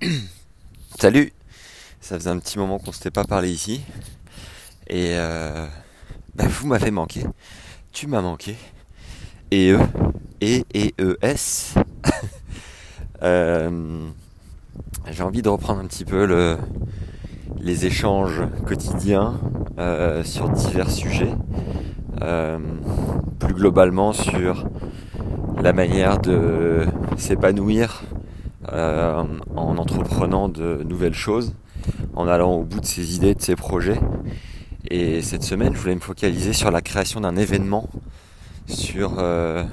Salut Ça faisait un petit moment qu'on s'était pas parlé ici. Et euh, bah, vous m'avez manqué. Tu m'as manqué. Et eux. Et et e s. Euh, j'ai envie de reprendre un petit peu le, les échanges quotidiens euh, sur divers sujets. plus globalement sur la manière de s'épanouir euh, en entreprenant de nouvelles choses, en allant au bout de ses idées, de ses projets. Et cette semaine, je voulais me focaliser sur la création d'un événement, sur euh,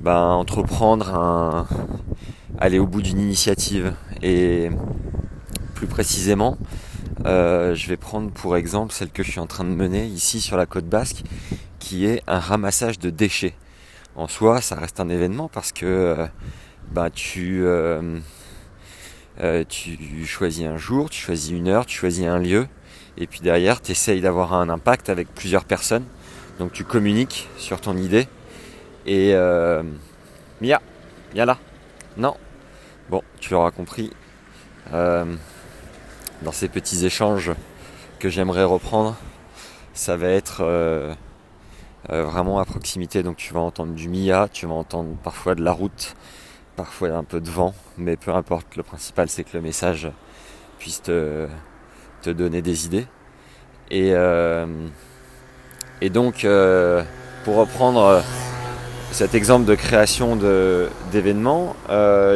ben, entreprendre un, aller au bout d'une initiative. Et plus précisément, euh, je vais prendre pour exemple celle que je suis en train de mener ici sur la côte basque, qui est un ramassage de déchets. En soi, ça reste un événement parce que bah, tu, euh, euh, tu choisis un jour, tu choisis une heure, tu choisis un lieu, et puis derrière, tu essayes d'avoir un impact avec plusieurs personnes. Donc tu communiques sur ton idée. Et euh, Mia, Mia là Non Bon, tu l'auras compris. Dans ces petits échanges que j'aimerais reprendre, ça va être vraiment à proximité. Donc tu vas entendre du Mia, tu vas entendre parfois de la route, parfois un peu de vent, mais peu importe, le principal c'est que le message puisse te, donner des idées. Et, euh, donc, euh, pour reprendre euh, cet exemple de création d'événements,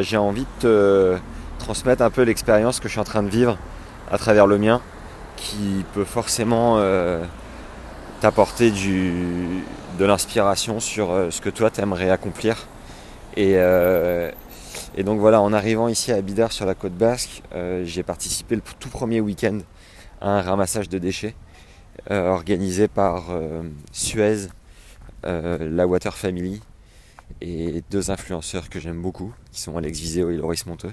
j'ai envie de te transmettre un peu l'expérience que je suis en train de vivre à travers le mien, qui peut forcément t'apporter de l'inspiration sur ce que toi t'aimerais accomplir euh, et, donc voilà, en arrivant ici à Bidar sur la côte basque, euh, j'ai participé le tout premier week-end à un ramassage de déchets euh, organisé par Suez, la Water Family et deux influenceurs que j'aime beaucoup, qui sont Alex Viseo et Loris Monteux.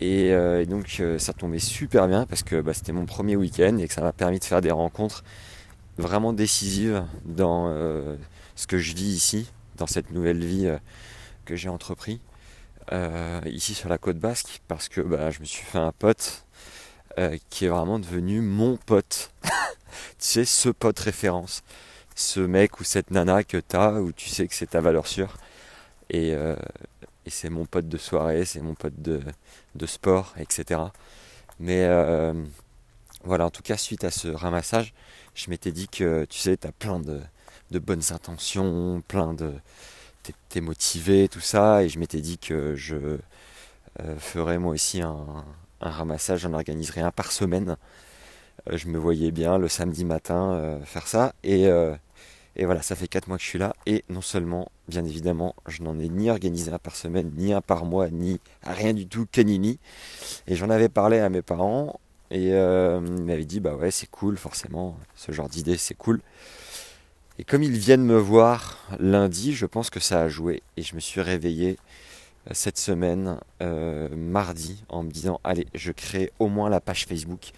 Et, donc ça tombait super bien parce que bah, c'était mon premier week-end et que ça m'a permis de faire des rencontres vraiment décisives dans ce que je vis ici, dans cette nouvelle vie que j'ai entrepris euh, ici sur la côte basque parce que bah, je me suis fait un pote euh, qui est vraiment devenu mon pote. tu sais, ce pote référence. Ce mec ou cette nana que tu as, où tu sais que c'est ta valeur sûre. Et, euh, c'est mon pote de soirée, c'est mon pote de, de, sport, etc. Mais voilà, en tout cas, suite à ce ramassage, je m'étais dit que tu sais, tu as plein de, de bonnes intentions, plein de, t'es motivé, tout ça, et je m'étais dit que je euh, ferais moi aussi un, ramassage, j'en organiserais un par semaine. Euh, je me voyais bien le samedi matin euh, faire ça, et, et, voilà, ça fait 4 mois que je suis là, et non seulement, bien évidemment, je n'en ai ni organisé un par semaine, ni un par mois, ni rien du tout, canini, et j'en avais parlé à mes parents, et ils m'avaient dit, bah ouais, c'est cool, forcément, ce genre d'idée, c'est cool. Et comme ils viennent me voir lundi, je pense que ça a joué. Et je me suis réveillé euh, cette semaine, euh, mardi, en me disant, allez, je crée au moins la page Facebook.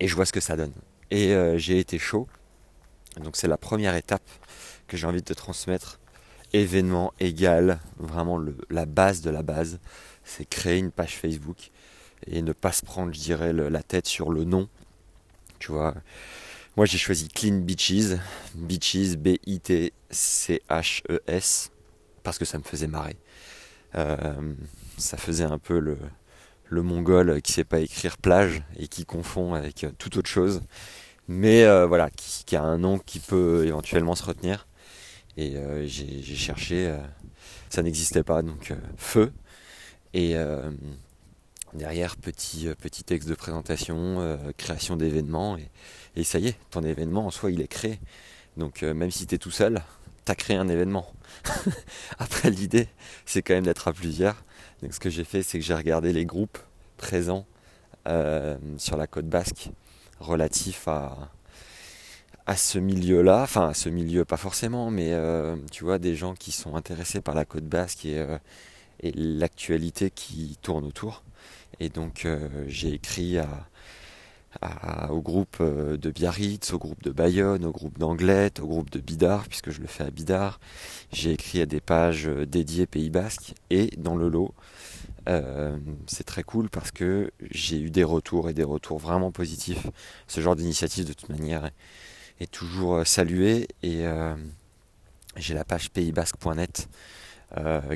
Et je vois ce que ça donne. Et euh, j'ai été chaud. Donc c'est la première étape que j'ai envie de te transmettre. Événement égal, vraiment la base de la base, c'est créer une page Facebook et ne pas se prendre, je dirais, la tête sur le nom. Tu vois, moi j'ai choisi Clean Beaches, Beaches B-I-T-C-H-E-S, parce que ça me faisait marrer. Euh, ça faisait un peu le, le mongol qui sait pas écrire plage et qui confond avec toute autre chose, mais euh, voilà, qui, a un nom qui peut éventuellement se retenir. Et euh, j'ai cherché, ça n'existait pas, donc feu. Et derrière, petit, petit texte de présentation, création d'événements. Et, ça y est, ton événement en soi, il est créé. Donc euh, même si tu es tout seul, tu as créé un événement. Après, l'idée, c'est quand même d'être à plusieurs. Donc ce que j'ai fait, c'est que j'ai regardé les groupes présents euh, sur la côte basque relatifs à, ce milieu-là. Enfin, à ce milieu, pas forcément, mais euh, tu vois, des gens qui sont intéressés par la côte basque et l'actualité qui tourne autour. Et donc, j'ai écrit au groupe euh, de Biarritz, au groupe de Bayonne, au groupe d'Anglette, au groupe de Bidar, puisque je le fais à Bidar. J'ai écrit à des pages euh, dédiées Pays Basque et dans le lot, c'est très cool parce que j'ai eu des retours et des retours vraiment positifs. Ce genre d'initiative de toute manière est, toujours salué et j'ai la page paysbasque.net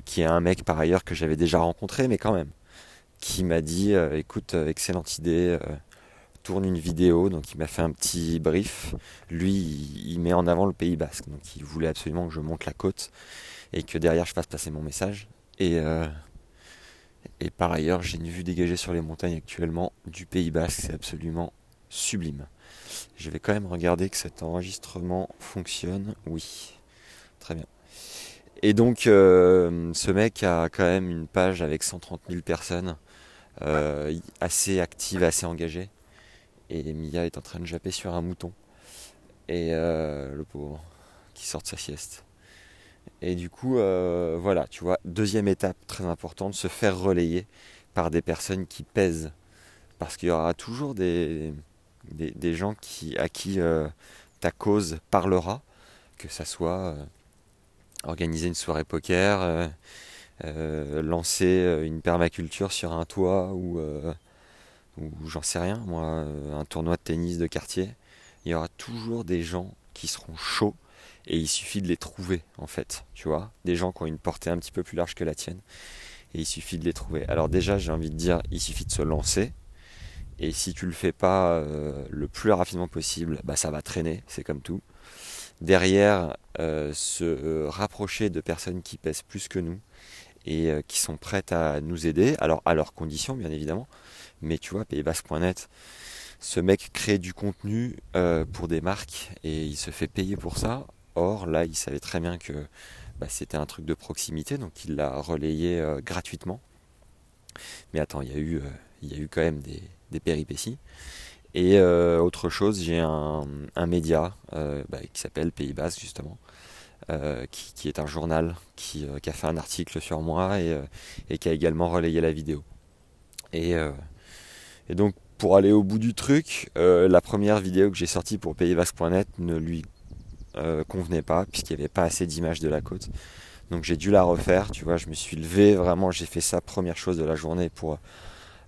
qui est un mec par ailleurs que j'avais déjà rencontré mais quand même qui m'a dit écoute excellente idée tourne une vidéo, donc il m'a fait un petit brief. Lui, il, met en avant le Pays Basque, donc il voulait absolument que je monte la côte et que derrière je fasse passer mon message. Et, euh, et par ailleurs, j'ai une vue dégagée sur les montagnes actuellement du Pays Basque, c'est absolument sublime. Je vais quand même regarder que cet enregistrement fonctionne. Oui, très bien. Et donc, euh, ce mec a quand même une page avec 130 000 personnes, euh, assez active, assez engagée et Mia est en train de japper sur un mouton. Et euh, le pauvre, qui sort de sa sieste. Et du coup, euh, voilà, tu vois, deuxième étape très importante, se faire relayer par des personnes qui pèsent. Parce qu'il y aura toujours des, des, gens qui, à qui ta cause parlera, que ça soit organiser une soirée poker, lancer une permaculture sur un toit ou ou j'en sais rien, moi, euh, un tournoi de tennis de quartier, il y aura toujours des gens qui seront chauds et il suffit de les trouver en fait, tu vois, des gens qui ont une portée un petit peu plus large que la tienne et il suffit de les trouver. Alors déjà, j'ai envie de dire, il suffit de se lancer et si tu le fais pas euh, le plus rapidement possible, bah ça va traîner, c'est comme tout. Derrière, euh, se rapprocher de personnes qui pèsent plus que nous et qui sont prêtes à nous aider, alors à leurs conditions bien évidemment, mais tu vois, paysbasque.net, ce mec crée du contenu euh, pour des marques et il se fait payer pour ça. Or, là, il savait très bien que bah, c'était un truc de proximité, donc il l'a relayé euh, gratuitement. Mais attends, il y a eu, euh, y a eu quand même des, péripéties. Et autre chose, j'ai un, média bah, qui s'appelle Pays Basque justement, qui, est un journal qui, a fait un article sur moi et, et, qui a également relayé la vidéo. Et donc pour aller au bout du truc, euh, la première vidéo que j'ai sortie pour paysbasque.net ne lui euh, convenait pas puisqu'il n'y avait pas assez d'images de la côte. Donc j'ai dû la refaire, tu vois, je me suis levé, vraiment j'ai fait ça première chose de la journée pour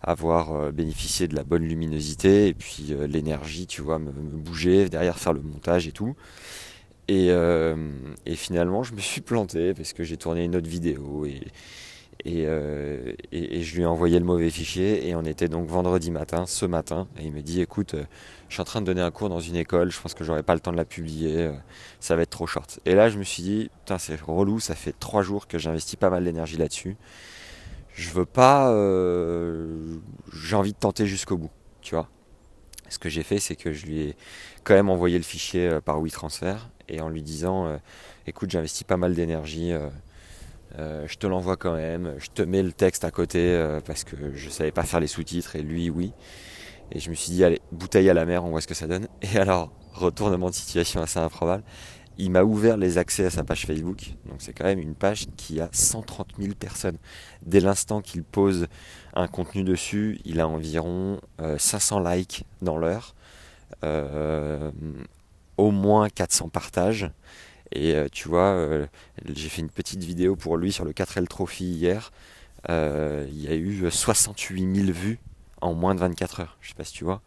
avoir euh, bénéficié de la bonne luminosité et puis l'énergie, tu vois, me, bouger, derrière faire le montage et tout. Et, et, finalement je me suis planté parce que j'ai tourné une autre vidéo et, euh, et, je lui ai envoyé le mauvais fichier et on était donc vendredi matin, ce matin, et il me dit écoute, euh, je suis en train de donner un cours dans une école, je pense que j'aurai pas le temps de la publier, euh, ça va être trop short. Et là je me suis dit, putain c'est relou, ça fait trois jours que j'investis pas mal d'énergie là-dessus. Je veux pas, j'ai envie de tenter jusqu'au bout, tu vois. Ce que j'ai fait, c'est que je lui ai quand même envoyé le fichier par WeTransfer et en lui disant, écoute, j'investis pas mal d'énergie euh, je te l'envoie quand même, je te mets le texte à côté euh, parce que je savais pas faire les sous-titres et lui oui. Et je me suis dit allez, bouteille à la mer, on voit ce que ça donne. Et alors, retournement de situation assez improbable, il m'a ouvert les accès à sa page Facebook. Donc c'est quand même une page qui a 130 000 personnes. Dès l'instant qu'il pose un contenu dessus, il a environ 500 euh, likes dans l'heure, au moins 400 partages. Et euh, tu vois, euh, j'ai fait une petite vidéo pour lui sur le 4L Trophy hier. Euh, il y a eu 68 000 vues en moins de 24 heures. Je sais pas si tu vois.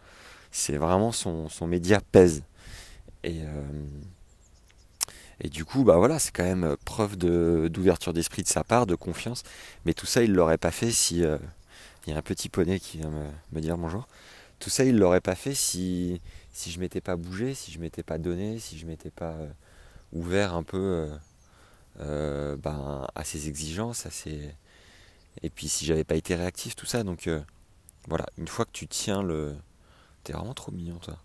C'est vraiment son, son média pèse. Et, et du coup, bah voilà, c'est quand même preuve d'ouverture d'esprit de sa part, de confiance. Mais tout ça, il l'aurait pas fait si. Il y a un petit poney qui vient me, dire bonjour. Tout ça, il l'aurait pas fait si, si je m'étais pas bougé, si je m'étais pas donné, si je m'étais pas ouvert un peu euh, euh, ben, à ses exigences, à ses... et puis si j'avais pas été réactif, tout ça. Donc euh, voilà, une fois que tu tiens le... T'es vraiment trop mignon toi.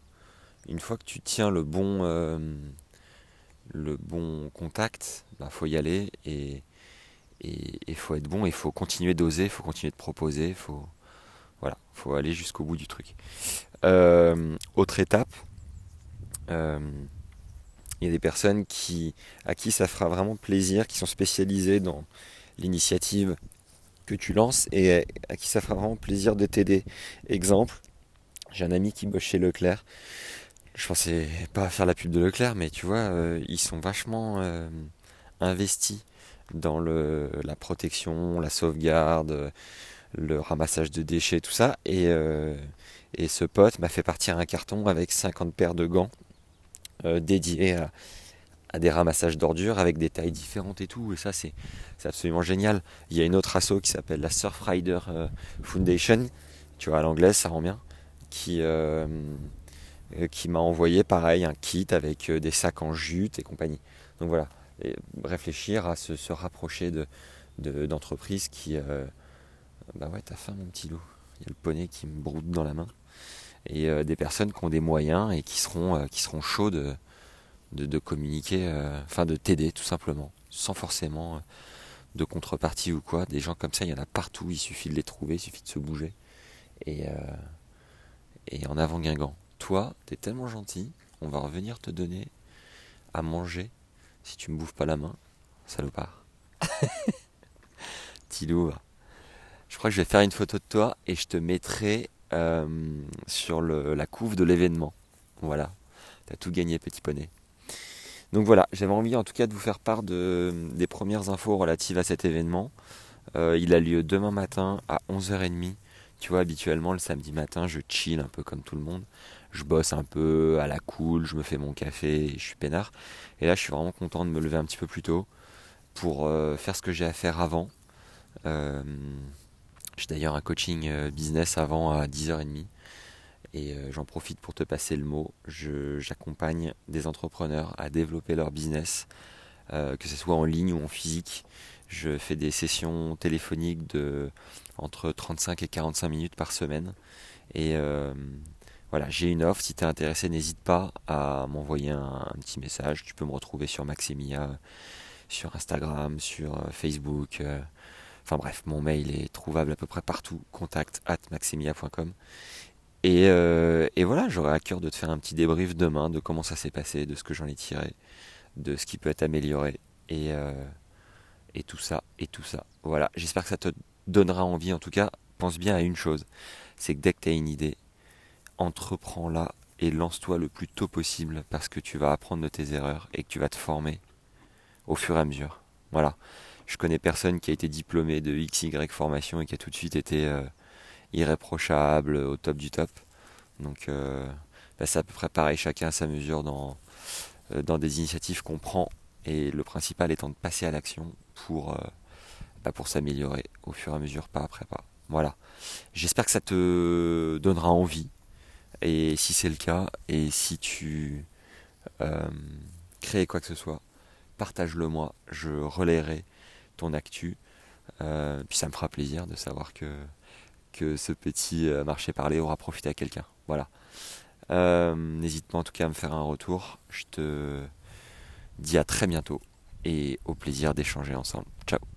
Une fois que tu tiens le bon, le bon contact, bah faut y aller et il faut être bon, il faut continuer d'oser, il faut continuer de proposer, il faut voilà, faut aller jusqu'au bout du truc. autre étape, il y a des personnes à qui ça fera vraiment plaisir, qui sont spécialisées dans l'initiative que tu lances et à qui ça fera vraiment plaisir de t'aider. Exemple, j'ai un ami qui bosse chez Leclerc. Je pensais pas faire la pub de Leclerc, mais tu vois, euh, ils sont vachement euh, investis dans la protection, la sauvegarde, le ramassage de déchets, tout ça. Et, et ce pote m'a fait partir un carton avec 50 paires de gants dédiés à, des ramassages d'ordures avec des tailles différentes et tout. Et ça, c'est absolument génial. Il y a une autre asso qui s'appelle la Surfrider Foundation. Tu vois, à l'anglaise, ça rend bien. Euh, qui m'a envoyé pareil un kit avec euh, des sacs en jute et compagnie. Donc voilà, réfléchir à se, rapprocher de, d'entreprises qui... Euh, bah ouais, t'as faim mon petit loup. Il y a le poney qui me broute dans la main. Et des personnes qui ont des moyens et qui seront, qui seront chauds de, de, communiquer, enfin de t'aider tout simplement, sans forcément de contrepartie ou quoi. Des gens comme ça, il y en a partout, il suffit de les trouver, il suffit de se bouger. Et, et en avant Guingamp toi, t'es tellement gentil, on va revenir te donner à manger si tu me bouffes pas la main, salopard. Tilou, je crois que je vais faire une photo de toi et je te mettrai euh, sur la couve de l'événement. Voilà, t'as tout gagné, petit poney. Donc voilà, j'avais envie en tout cas de vous faire part de, des premières infos relatives à cet événement. Euh, il a lieu demain matin à 11h30. Tu vois, habituellement, le samedi matin, je chill un peu comme tout le monde je bosse un peu à la cool, je me fais mon café, je suis peinard. Et là, je suis vraiment content de me lever un petit peu plus tôt pour euh, faire ce que j'ai à faire avant. Euh, j'ai d'ailleurs un coaching euh, business avant à 10h30 et j'en profite pour te passer le mot. J'accompagne des entrepreneurs à développer leur business, que ce soit en ligne ou en physique. Je fais des sessions téléphoniques de entre 35 et 45 minutes par semaine. Et voilà, j'ai une offre. Si tu es intéressé, n'hésite pas à m'envoyer un, petit message. Tu peux me retrouver sur Maximia, sur Instagram, sur euh, Facebook. Euh. enfin bref, mon mail est trouvable à peu près partout. Contact at maximia.com. Et, euh, et, voilà, j'aurai à cœur de te faire un petit débrief demain de comment ça s'est passé, de ce que j'en ai tiré, de ce qui peut être amélioré. Et, et tout ça, et tout ça. Voilà, j'espère que ça te donnera envie. En tout cas, pense bien à une chose c'est que dès que tu as une idée, entreprends-la et lance-toi le plus tôt possible parce que tu vas apprendre de tes erreurs et que tu vas te former au fur et à mesure. Voilà. Je connais personne qui a été diplômé de XY formation et qui a tout de suite été euh, irréprochable, au top du top. Donc euh, bah, c'est à peu près pareil, chacun à sa mesure dans, euh, dans des initiatives qu'on prend et le principal étant de passer à l'action pour, bah, pour s'améliorer au fur et à mesure, pas après pas. Voilà. J'espère que ça te donnera envie et si c'est le cas, et si tu euh, crées quoi que ce soit, partage-le moi, je relayerai ton actu. Euh, puis ça me fera plaisir de savoir que, ce petit euh, marché parlé aura profité à quelqu'un. Voilà. N'hésite pas en tout cas à me faire un retour. Je te dis à très bientôt et au plaisir d'échanger ensemble. Ciao